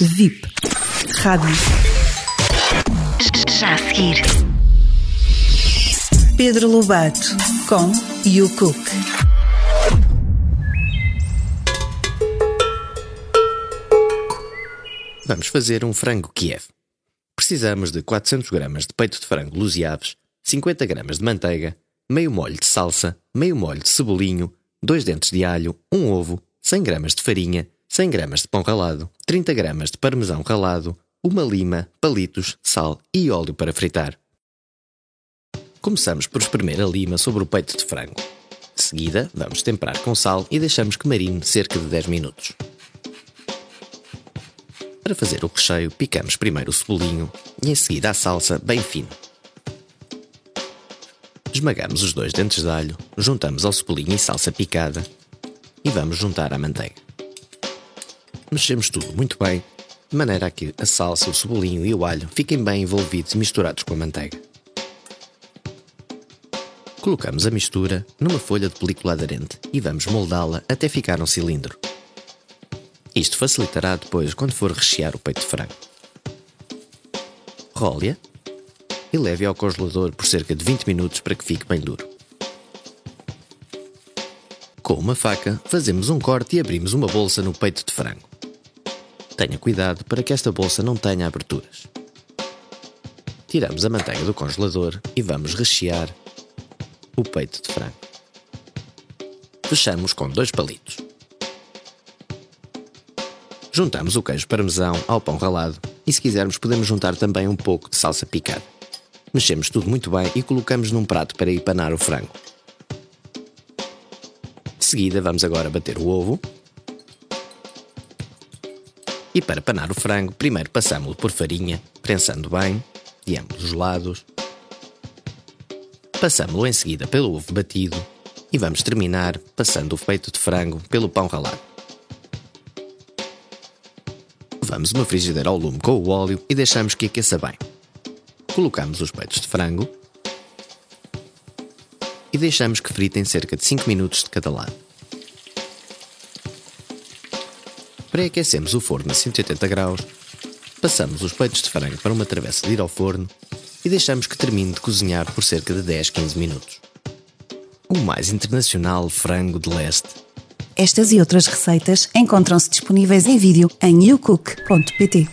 VIP. Rádio. Já a seguir. Pedro Lobato com You Cook. Vamos fazer um frango Kiev. Precisamos de 400 gramas de peito de frango luziaves, 50 gramas de manteiga, meio molho de salsa, meio molho de cebolinho, dois dentes de alho, um ovo, 100 gramas de farinha, 100 gramas de pão ralado, 30 gramas de parmesão ralado, uma lima, palitos, sal e óleo para fritar. Começamos por espremer a lima sobre o peito de frango. De seguida, vamos temperar com sal e deixamos que marine cerca de 10 minutos. Para fazer o recheio, picamos primeiro o cebolinho e em seguida a salsa bem fino. Esmagamos os dois dentes de alho, juntamos ao cebolinho e salsa picada e vamos juntar à manteiga. Mexemos tudo muito bem, de maneira a que a salsa, o cebolinho e o alho fiquem bem envolvidos e misturados com a manteiga. Colocamos a mistura numa folha de película aderente e vamos moldá-la até ficar um cilindro. Isto facilitará depois quando for rechear o peito de frango. Role-a e leve ao congelador por cerca de 20 minutos para que fique bem duro. Com uma faca, fazemos um corte e abrimos uma bolsa no peito de frango. Tenha cuidado para que esta bolsa não tenha aberturas. Tiramos a manteiga do congelador e vamos rechear o peito de frango. Fechamos com dois palitos. Juntamos o queijo parmesão ao pão ralado e, se quisermos, podemos juntar também um pouco de salsa picada. Mexemos tudo muito bem e colocamos num prato para empanar o frango. De seguida, vamos agora bater o ovo. E para panar o frango, primeiro passamos-lo por farinha, prensando bem, de ambos os lados. Passamos-lo em seguida pelo ovo batido e vamos terminar passando o peito de frango pelo pão ralado. Levamos uma frigideira ao lume com o óleo e deixamos que aqueça bem. Colocamos os peitos de frango e deixamos que fritem cerca de 5 minutos de cada lado. Pré-aquecemos o forno a 180 graus, passamos os peitos de frango para uma travessa de ir ao forno e deixamos que termine de cozinhar por cerca de 10-15 minutos. O mais internacional frango de leste Estas e outras receitas encontram-se disponíveis em vídeo em youcook.pt.